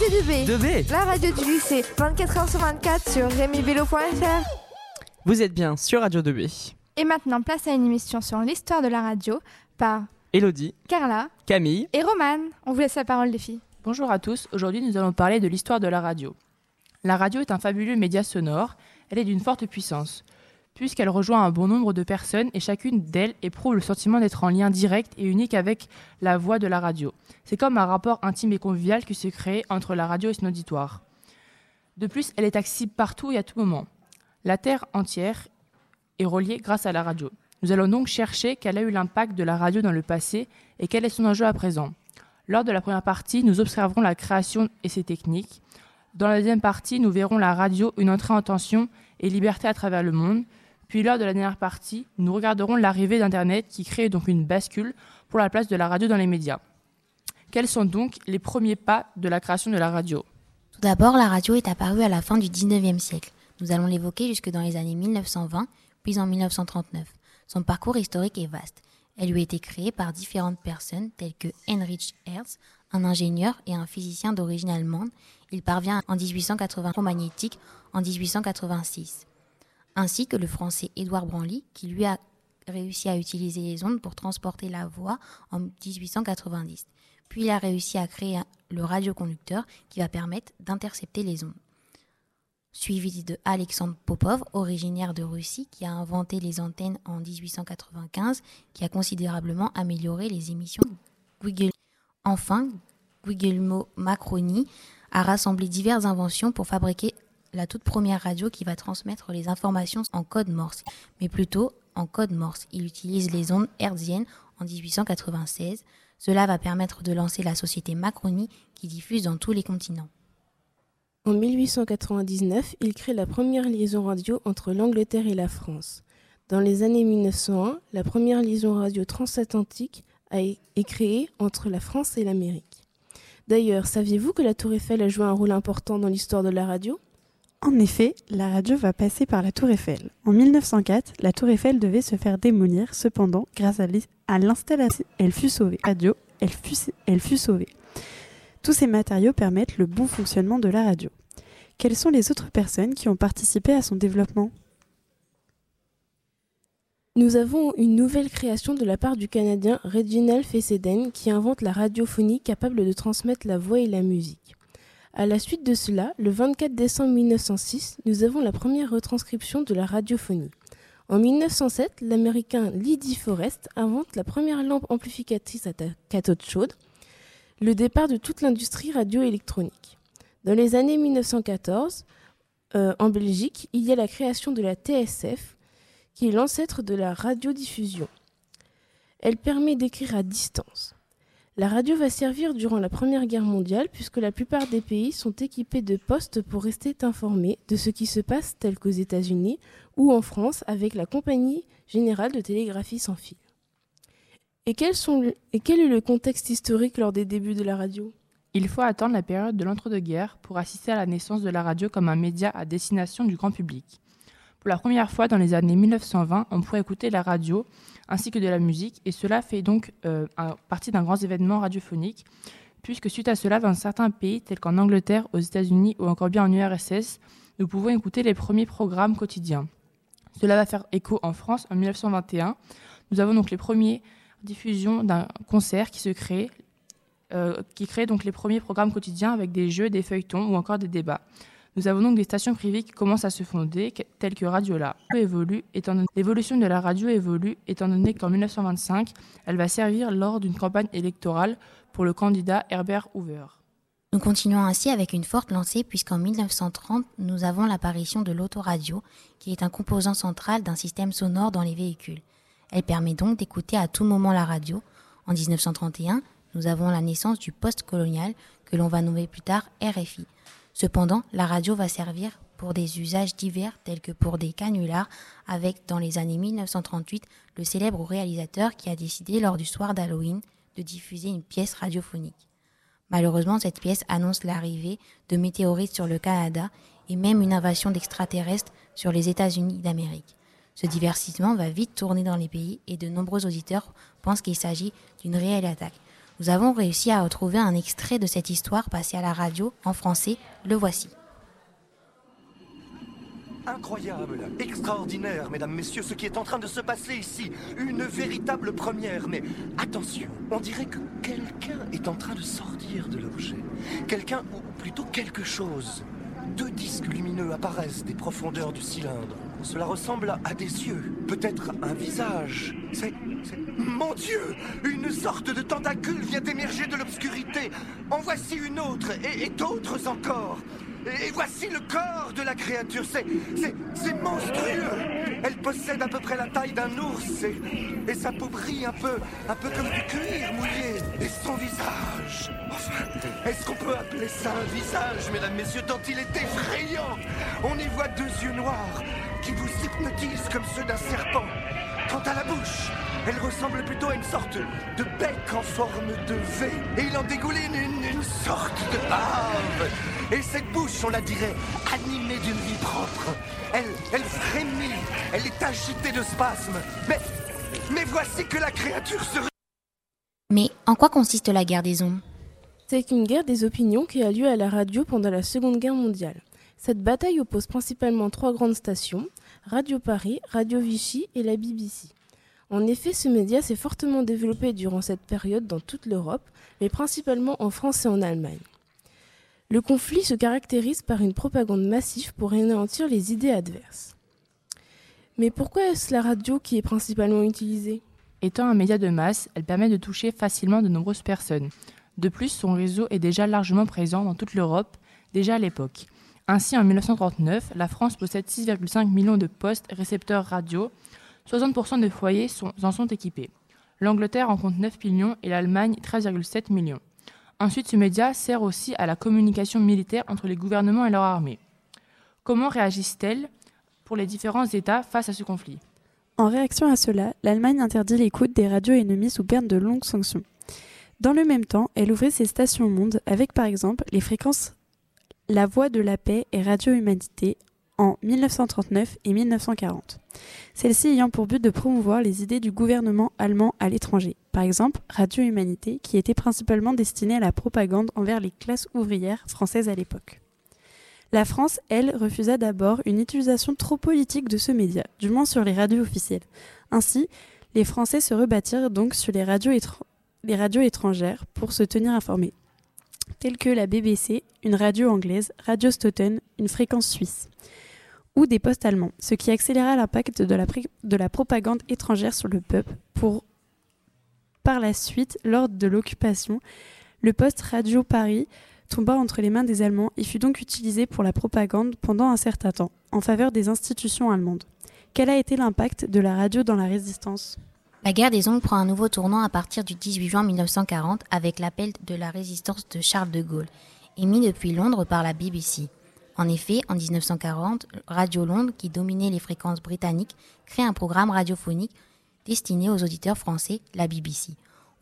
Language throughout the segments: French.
radio du B. De B La radio du lycée, 24h sur 24 sur rémibello.fr. Vous êtes bien sur Radio 2B. Et maintenant, place à une émission sur l'histoire de la radio par Elodie, Carla Camille, et Romane. On vous laisse la parole, les filles. Bonjour à tous, aujourd'hui nous allons parler de l'histoire de la radio. La radio est un fabuleux média sonore, elle est d'une forte puissance, puisqu'elle rejoint un bon nombre de personnes et chacune d'elles éprouve le sentiment d'être en lien direct et unique avec la voix de la radio. C'est comme un rapport intime et convivial qui se crée entre la radio et son auditoire. De plus, elle est accessible partout et à tout moment. La Terre entière est reliée grâce à la radio. Nous allons donc chercher quel a eu l'impact de la radio dans le passé et quel est son enjeu à présent. Lors de la première partie, nous observerons la création et ses techniques. Dans la deuxième partie, nous verrons la radio, une entrée en tension et liberté à travers le monde. Puis lors de la dernière partie, nous regarderons l'arrivée d'Internet qui crée donc une bascule pour la place de la radio dans les médias. Quels sont donc les premiers pas de la création de la radio? Tout d'abord, la radio est apparue à la fin du 19e siècle. Nous allons l'évoquer jusque dans les années 1920, puis en 1939. Son parcours historique est vaste. Elle lui a été créée par différentes personnes telles que Heinrich Hertz, un ingénieur et un physicien d'origine allemande. Il parvient en 1880 au magnétique en 1886. Ainsi que le français Édouard Branly qui lui a réussi à utiliser les ondes pour transporter la voix en 1890. Puis il a réussi à créer le radioconducteur qui va permettre d'intercepter les ondes suivi de Alexandre Popov, originaire de Russie, qui a inventé les antennes en 1895, qui a considérablement amélioré les émissions. Enfin, Guglielmo Macroni a rassemblé diverses inventions pour fabriquer la toute première radio qui va transmettre les informations en code Morse, mais plutôt en code Morse. Il utilise les ondes hertziennes en 1896. Cela va permettre de lancer la société Macroni qui diffuse dans tous les continents. En 1899, il crée la première liaison radio entre l'Angleterre et la France. Dans les années 1901, la première liaison radio transatlantique est créée entre la France et l'Amérique. D'ailleurs, saviez-vous que la Tour Eiffel a joué un rôle important dans l'histoire de la radio? En effet, la radio va passer par la Tour Eiffel. En 1904, la Tour Eiffel devait se faire démolir, cependant, grâce à l'installation, elle fut sauvée. Radio, elle fut, sauvée. Tous ces matériaux permettent le bon fonctionnement de la radio. Quelles sont les autres personnes qui ont participé à son développement? Nous avons une nouvelle création de la part du Canadien Reginald Fessenden qui invente la radiophonie capable de transmettre la voix et la musique. À la suite de cela, le 24 décembre 1906, nous avons la première retranscription de la radiophonie. En 1907, l'américain Lee Forrest invente la première lampe amplificatrice à cathode chaude le départ de toute l'industrie radioélectronique. Dans les années 1914, euh, en Belgique, il y a la création de la TSF, qui est l'ancêtre de la radiodiffusion. Elle permet d'écrire à distance. La radio va servir durant la Première Guerre mondiale puisque la plupart des pays sont équipés de postes pour rester informés de ce qui se passe tel qu'aux États-Unis ou en France avec la Compagnie générale de télégraphie sans fil. Et quel, est le contexte historique lors des débuts de la radio? Il faut attendre la période de l'entre-deux-guerres pour assister à la naissance de la radio comme un média à destination du grand public. Pour la première fois dans les années 1920, on pourrait écouter la radio ainsi que de la musique, et cela fait donc euh, partie d'un grand événement radiophonique, puisque suite à cela, dans certains pays tels qu'en Angleterre, aux États-Unis ou encore bien en URSS, nous pouvons écouter les premiers programmes quotidiens. Cela va faire écho en France en 1921. Nous avons donc les premiers diffusion d'un concert qui se crée, euh, qui crée donc les premiers programmes quotidiens avec des jeux, des feuilletons ou encore des débats. Nous avons donc des stations privées qui commencent à se fonder, telles que Radiola. L'évolution de la radio évolue étant donné qu'en 1925, elle va servir lors d'une campagne électorale pour le candidat Herbert Hoover. Nous continuons ainsi avec une forte lancée puisqu'en 1930, nous avons l'apparition de l'autoradio, qui est un composant central d'un système sonore dans les véhicules. Elle permet donc d'écouter à tout moment la radio. En 1931, nous avons la naissance du post-colonial que l'on va nommer plus tard RFI. Cependant, la radio va servir pour des usages divers tels que pour des canulars avec dans les années 1938 le célèbre réalisateur qui a décidé lors du soir d'Halloween de diffuser une pièce radiophonique. Malheureusement, cette pièce annonce l'arrivée de météorites sur le Canada et même une invasion d'extraterrestres sur les États-Unis d'Amérique. Ce divertissement va vite tourner dans les pays et de nombreux auditeurs pensent qu'il s'agit d'une réelle attaque. Nous avons réussi à retrouver un extrait de cette histoire passée à la radio en français. Le voici. Incroyable, extraordinaire, mesdames, messieurs, ce qui est en train de se passer ici. Une véritable première, mais attention, on dirait que quelqu'un est en train de sortir de l'objet. Quelqu'un, ou plutôt quelque chose. Deux disques lumineux apparaissent des profondeurs du cylindre. Cela ressemble à des yeux, peut-être un visage. C'est... Mon Dieu Une sorte de tentacule vient d'émerger de l'obscurité. En voici une autre, et, d'autres encore. Et, voici le corps de la créature. C'est... c'est... c'est monstrueux Elle possède à peu près la taille d'un ours, et, et sa peau brille un peu... un peu comme du cuir mouillé. Et son visage... Enfin, est-ce qu'on peut appeler ça un visage, mesdames, messieurs, tant il est effrayant? On y voit deux yeux noirs qui vous hypnotisent comme ceux d'un serpent. Quant à la bouche, elle ressemble plutôt à une sorte de bec en forme de V. Et il en dégouline une, une sorte de bave. Et cette bouche, on la dirait, animée d'une vie propre. Elle, elle frémit, elle est agitée de spasmes. Mais, mais voici que la créature se Mais en quoi consiste la guerre des ondes C'est une guerre des opinions qui a lieu à la radio pendant la Seconde Guerre mondiale. Cette bataille oppose principalement trois grandes stations, Radio Paris, Radio Vichy et la BBC. En effet, ce média s'est fortement développé durant cette période dans toute l'Europe, mais principalement en France et en Allemagne. Le conflit se caractérise par une propagande massive pour anéantir les idées adverses. Mais pourquoi est-ce la radio qui est principalement utilisée? Étant un média de masse, elle permet de toucher facilement de nombreuses personnes. De plus, son réseau est déjà largement présent dans toute l'Europe, déjà à l'époque. Ainsi, en 1939, la France possède 6,5 millions de postes récepteurs radio. 60% des foyers en sont équipés. L'Angleterre en compte 9 millions et l'Allemagne 13,7 millions. Ensuite, ce média sert aussi à la communication militaire entre les gouvernements et leur armée. Comment réagissent-elles pour les différents États face à ce conflit? En réaction à cela, l'Allemagne interdit l'écoute des radios ennemies sous peine de longues sanctions. Dans le même temps, elle ouvrait ses stations monde avec par exemple les fréquences La Voix de la Paix et Radio Humanité en 1939 et 1940. Celles-ci ayant pour but de promouvoir les idées du gouvernement allemand à l'étranger. Par exemple, Radio Humanité qui était principalement destinée à la propagande envers les classes ouvrières françaises à l'époque. La France, elle, refusa d'abord une utilisation trop politique de ce média, du moins sur les radios officielles. Ainsi, les Français se rebâtirent donc sur les radios, les radios étrangères pour se tenir informés, telles que la BBC, une radio anglaise, Radio Stoughton, une fréquence suisse, ou des postes allemands, ce qui accéléra l'impact de de la propagande étrangère sur le peuple pour, par la suite, lors de l'occupation, le poste Radio Paris tomba entre les mains des Allemands et fut donc utilisé pour la propagande pendant un certain temps, en faveur des institutions allemandes. Quel a été l'impact de la radio dans la résistance? La guerre des ondes prend un nouveau tournant à partir du 18 juin 1940 avec l'appel de la résistance de Charles de Gaulle, émis depuis Londres par la BBC. En effet, en 1940, Radio Londres, qui dominait les fréquences britanniques, crée un programme radiophonique destiné aux auditeurs français, la BBC.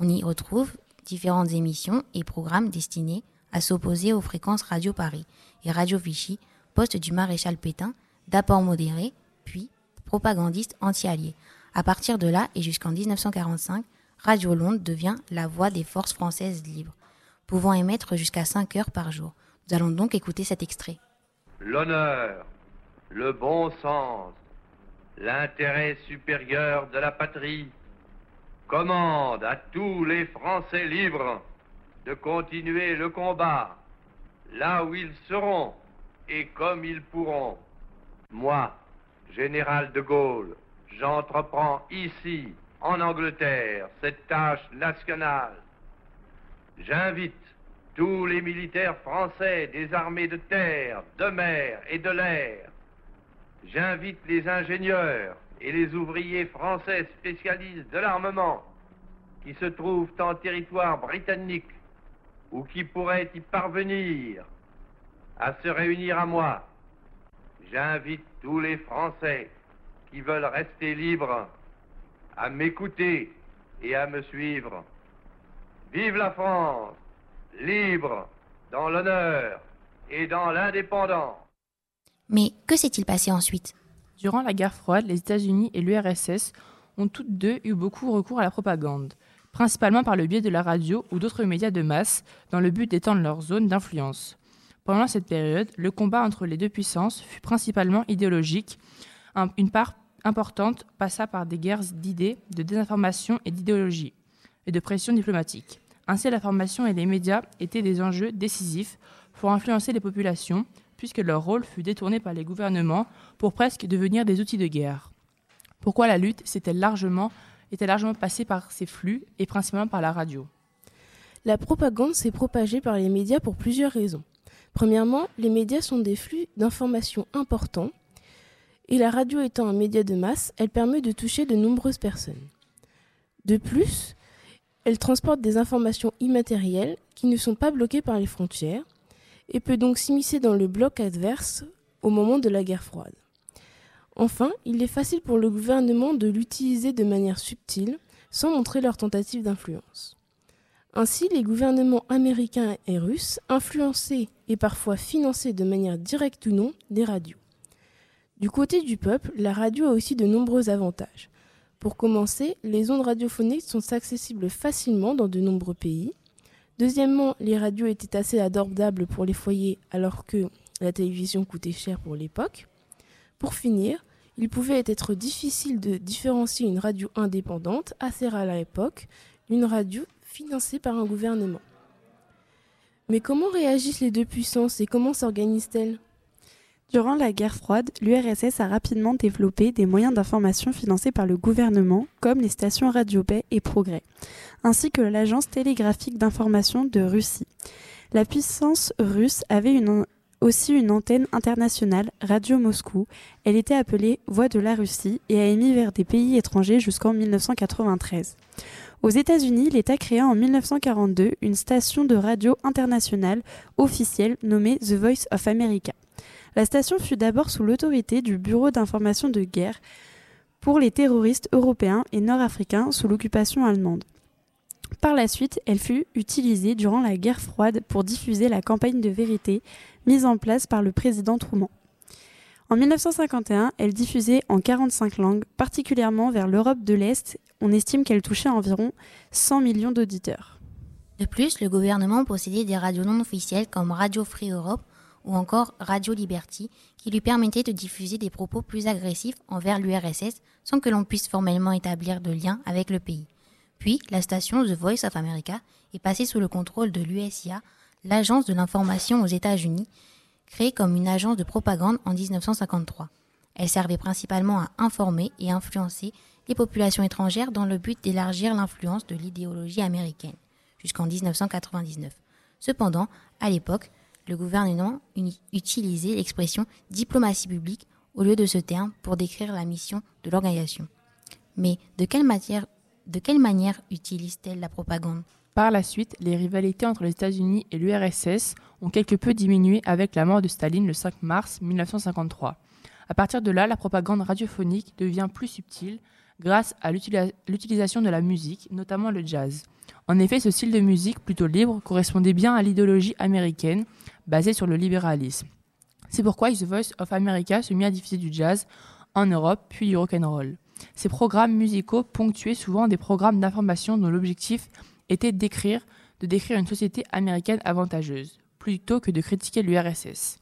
On y retrouve différentes émissions et programmes destinés à s'opposer aux fréquences Radio Paris et Radio Vichy, poste du maréchal Pétain, d'apport modéré, puis propagandiste anti-allié. À partir de là et jusqu'en 1945, Radio Londres devient la voix des forces françaises libres, pouvant émettre jusqu'à 5 heures par jour. Nous allons donc écouter cet extrait. l'honneur, le bon sens, l'intérêt supérieur de la patrie commandent à tous les Français libres de continuer le combat là où ils seront et comme ils pourront. Moi, général de Gaulle, j'entreprends ici, en Angleterre, cette tâche nationale. J'invite tous les militaires français des armées de terre, de mer et de l'air. J'invite les ingénieurs et les ouvriers français spécialistes de l'armement qui se trouvent en territoire britannique ou qui pourraient y parvenir à se réunir à moi. J'invite tous les Français qui veulent rester libres à m'écouter et à me suivre. Vive la France, libre dans l'honneur et dans l'indépendance. Mais que s'est-il passé ensuite? Durant la guerre froide, les États-Unis et l'URSS ont toutes deux eu beaucoup recours à la propagande. principalement par le biais de la radio ou d'autres médias de masse, dans le but d'étendre leur zone d'influence. Pendant cette période, le combat entre les deux puissances fut principalement idéologique. Une part importante passa par des guerres d'idées, de désinformation et d'idéologie, et de pression diplomatique. Ainsi, l'information et les médias étaient des enjeux décisifs pour influencer les populations, puisque leur rôle fut détourné par les gouvernements pour presque devenir des outils de guerre. Pourquoi la lutte était largement passée par ces flux et principalement par la radio? La propagande s'est propagée par les médias pour plusieurs raisons. Premièrement, les médias sont des flux d'informations importants et la radio étant un média de masse, elle permet de toucher de nombreuses personnes. De plus, elle transporte des informations immatérielles qui ne sont pas bloquées par les frontières et peut donc s'immiscer dans le bloc adverse au moment de la guerre froide. Enfin, il est facile pour le gouvernement de l'utiliser de manière subtile sans montrer leur tentative d'influence. Ainsi, les gouvernements américains et russes influençaient et parfois finançaient de manière directe ou non des radios. Du côté du peuple, la radio a aussi de nombreux avantages. Pour commencer, les ondes radiophoniques sont accessibles facilement dans de nombreux pays. Deuxièmement, les radios étaient assez abordables pour les foyers alors que la télévision coûtait cher pour l'époque. Pour finir, il pouvait être difficile de différencier une radio indépendante, assez rare à l'époque, d'une radio financée par un gouvernement. Mais comment réagissent les deux puissances et comment s'organisent-elles? Durant la guerre froide, l'URSS a rapidement développé des moyens d'information financés par le gouvernement, comme les stations Radio Paix et Progrès, ainsi que l'agence télégraphique d'information de Russie. La puissance russe avait aussi une antenne internationale, Radio Moscou. Elle était appelée Voix de la Russie et a émis vers des pays étrangers jusqu'en 1993. Aux États-Unis, l'État créa en 1942 une station de radio internationale officielle nommée The Voice of America. La station fut d'abord sous l'autorité du Bureau d'information de guerre pour les terroristes européens et nord-africains sous l'occupation allemande. Par la suite, elle fut utilisée durant la guerre froide pour diffuser la campagne de vérité mise en place par le président Truman. En 1951, elle diffusait en 45 langues, particulièrement vers l'Europe de l'Est. On estime qu'elle touchait environ 100 millions d'auditeurs. De plus, le gouvernement possédait des radios non officielles comme Radio Free Europe ou encore Radio Liberty, qui lui permettait de diffuser des propos plus agressifs envers l'URSS sans que l'on puisse formellement établir de lien avec le pays. Puis, la station The Voice of America est passée sous le contrôle de l'USIA, l'agence de l'information aux États-Unis, créée comme une agence de propagande en 1953. Elle servait principalement à informer et influencer les populations étrangères dans le but d'élargir l'influence de l'idéologie américaine, jusqu'en 1999. Cependant, à l'époque, le gouvernement utilisait l'expression diplomatie publique au lieu de ce terme pour décrire la mission de l'organisation. Mais de quelle, manière utilise-t-elle la propagande? Par la suite, les rivalités entre les États-Unis et l'URSS ont quelque peu diminué avec la mort de Staline le 5 mars 1953. À partir de là, la propagande radiophonique devient plus subtile grâce à l'utilisation de la musique, notamment le jazz. En effet, ce style de musique plutôt libre correspondait bien à l'idéologie américaine basée sur le libéralisme. C'est pourquoi The Voice of America se mit à diffuser du jazz en Europe puis du rock'n'roll. Ces programmes musicaux ponctuaient souvent des programmes d'information dont l'objectif était d'écrire, de décrire une société américaine avantageuse, plutôt que de critiquer l'URSS.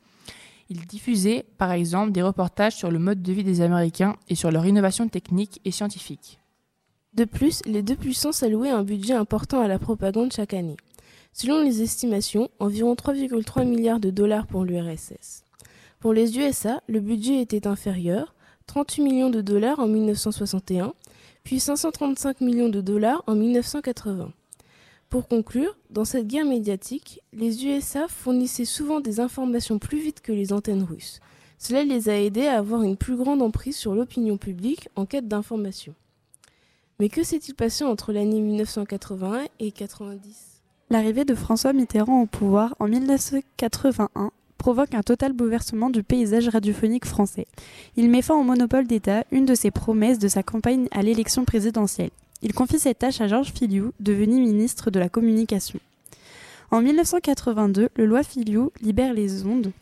Ils diffusaient, par exemple, des reportages sur le mode de vie des Américains et sur leur innovation technique et scientifique. De plus, les deux puissances allouaient un budget important à la propagande chaque année. Selon les estimations, environ 3,3 milliards de dollars pour l'URSS. Pour les USA, le budget était inférieur, 38 millions de dollars en 1961, puis 535 millions de dollars en 1980. Pour conclure, dans cette guerre médiatique, les USA fournissaient souvent des informations plus vite que les antennes russes. Cela les a aidés à avoir une plus grande emprise sur l'opinion publique en quête d'informations. Mais que s'est-il passé entre l'année 1981 et 90 L'arrivée de François Mitterrand au pouvoir en 1981 provoque un total bouleversement du paysage radiophonique français. Il met fin au monopole d'État, une de ses promesses de sa campagne à l'élection présidentielle. Il confie cette tâche à Georges Filiou, devenu ministre de la Communication. En 1982, le loi Filiou libère les ondes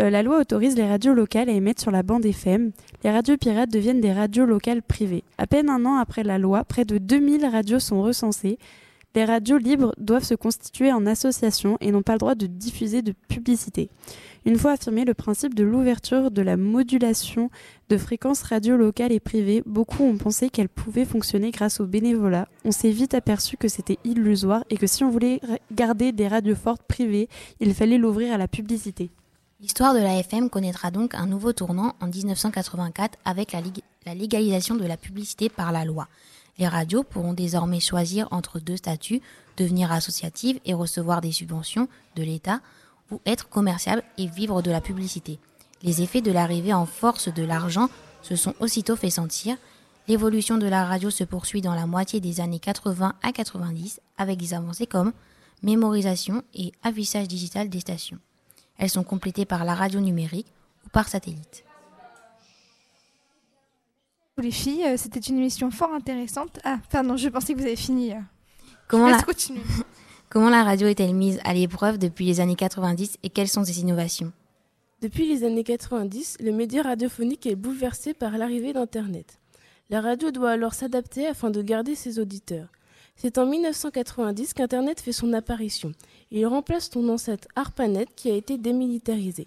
Euh, la loi autorise les radios locales à émettre sur la bande FM. Les radios pirates deviennent des radios locales privées. À peine un an après la loi, près de 2000 radios sont recensées. Les radios libres doivent se constituer en association et n'ont pas le droit de diffuser de publicité. Une fois affirmé le principe de l'ouverture de la modulation de fréquences radio locales et privées, beaucoup ont pensé qu'elle pouvait fonctionner grâce au bénévolat. On s'est vite aperçu que c'était illusoire et que si on voulait garder des radios fortes privées, il fallait l'ouvrir à la publicité. L'histoire de la FM connaîtra donc un nouveau tournant en 1984 avec la, la légalisation de la publicité par la loi. Les radios pourront désormais choisir entre deux statuts, devenir associatives et recevoir des subventions de l'État, ou être commerciable et vivre de la publicité. Les effets de l'arrivée en force de l'argent se sont aussitôt fait sentir. L'évolution de la radio se poursuit dans la moitié des années 80 à 90 avec des avancées comme mémorisation et affichage digital des stations. Elles sont complétées par la radio numérique ou par satellite. Les filles, euh, c'était une émission fort intéressante. Ah, pardon, je pensais que vous avez fini. Comment je la... continuer. Comment la radio est-elle mise à l'épreuve depuis les années 90 et quelles sont ses innovations? Depuis les années 90, le média radiophonique est bouleversé par l'arrivée d'Internet. La radio doit alors s'adapter afin de garder ses auditeurs. C'est en 1990 qu'Internet fait son apparition. Il remplace son ancêtre ARPANET qui a été démilitarisé.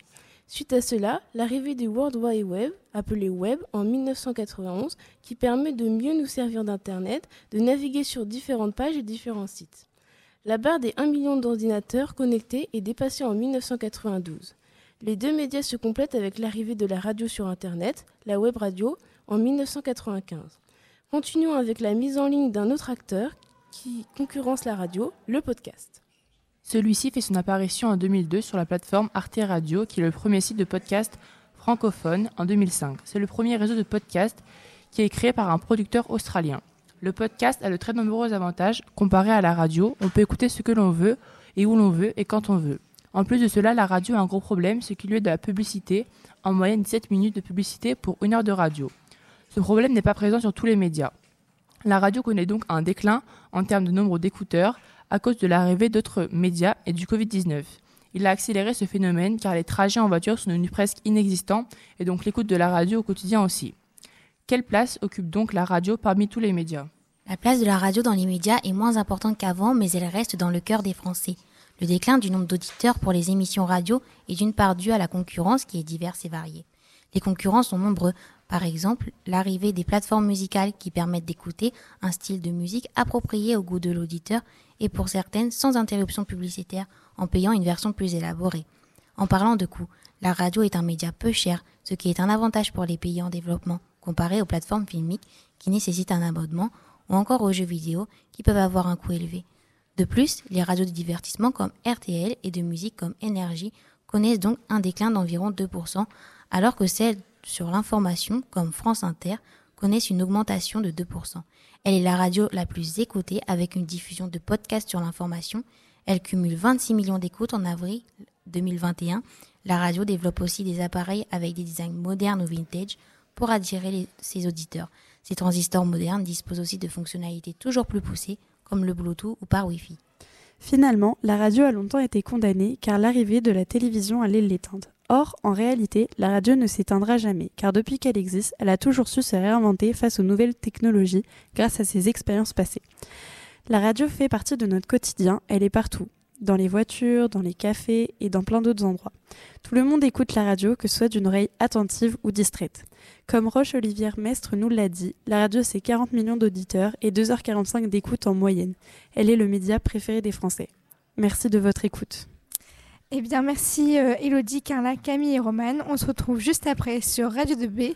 Suite à cela, l'arrivée du World Wide Web, appelé Web en 1991, qui permet de mieux nous servir d'Internet, de naviguer sur différentes pages et différents sites. La barre des 1 million d'ordinateurs connectés est dépassée en 1992. Les deux médias se complètent avec l'arrivée de la radio sur Internet, la web radio, en 1995. Continuons avec la mise en ligne d'un autre acteur qui concurrence la radio, le podcast. Celui-ci fait son apparition en 2002 sur la plateforme Arte Radio, qui est le premier site de podcast francophone en 2005. C'est le premier réseau de podcast qui est créé par un producteur australien. Le podcast a de très nombreux avantages comparé à la radio. On peut écouter ce que l'on veut et où l'on veut et quand on veut. En plus de cela, la radio a un gros problème, ce qui lui est de la publicité, en moyenne 17 minutes de publicité pour une heure de radio. Ce problème n'est pas présent sur tous les médias. La radio connaît donc un déclin en termes de nombre d'écouteurs à cause de l'arrivée d'autres médias et du Covid-19. Il a accéléré ce phénomène car les trajets en voiture sont devenus presque inexistants et donc l'écoute de la radio au quotidien aussi. Quelle place occupe donc la radio parmi tous les médias? La place de la radio dans les médias est moins importante qu'avant, mais elle reste dans le cœur des Français. Le déclin du nombre d'auditeurs pour les émissions radio est d'une part dû à la concurrence qui est diverse et variée. Les concurrents sont nombreux. Par exemple, l'arrivée des plateformes musicales qui permettent d'écouter un style de musique approprié au goût de l'auditeur et pour certaines sans interruption publicitaire en payant une version plus élaborée. En parlant de coûts, la radio est un média peu cher, ce qui est un avantage pour les pays en développement comparé aux plateformes filmiques qui nécessitent un abonnement ou encore aux jeux vidéo qui peuvent avoir un coût élevé. De plus, les radios de divertissement comme RTL et de musique comme Énergie connaissent donc un déclin d'environ 2%, alors que celles sur l'information comme France Inter connaissent une augmentation de 2%. Elle est la radio la plus écoutée avec une diffusion de podcasts sur l'information. Elle cumule 26 millions d'écoutes en avril 2021. La radio développe aussi des appareils avec des designs modernes ou vintage pour attirer ses auditeurs. Ces transistors modernes disposent aussi de fonctionnalités toujours plus poussées, comme le Bluetooth ou par Wi-Fi. Finalement, la radio a longtemps été condamnée car l'arrivée de la télévision allait l'éteindre. Or, en réalité, la radio ne s'éteindra jamais, car depuis qu'elle existe, elle a toujours su se réinventer face aux nouvelles technologies grâce à ses expériences passées. La radio fait partie de notre quotidien, elle est partout, dans les voitures, dans les cafés et dans plein d'autres endroits. Tout le monde écoute la radio, que ce soit d'une oreille attentive ou distraite. Comme Roche-Olivier Mestre nous l'a dit, la radio c'est 40 millions d'auditeurs et 2h45 d'écoute en moyenne. Elle est le média préféré des Français. Merci de votre écoute. Eh bien, merci euh, Elodie, Carla, Camille et Romane. On se retrouve juste après sur Radio 2B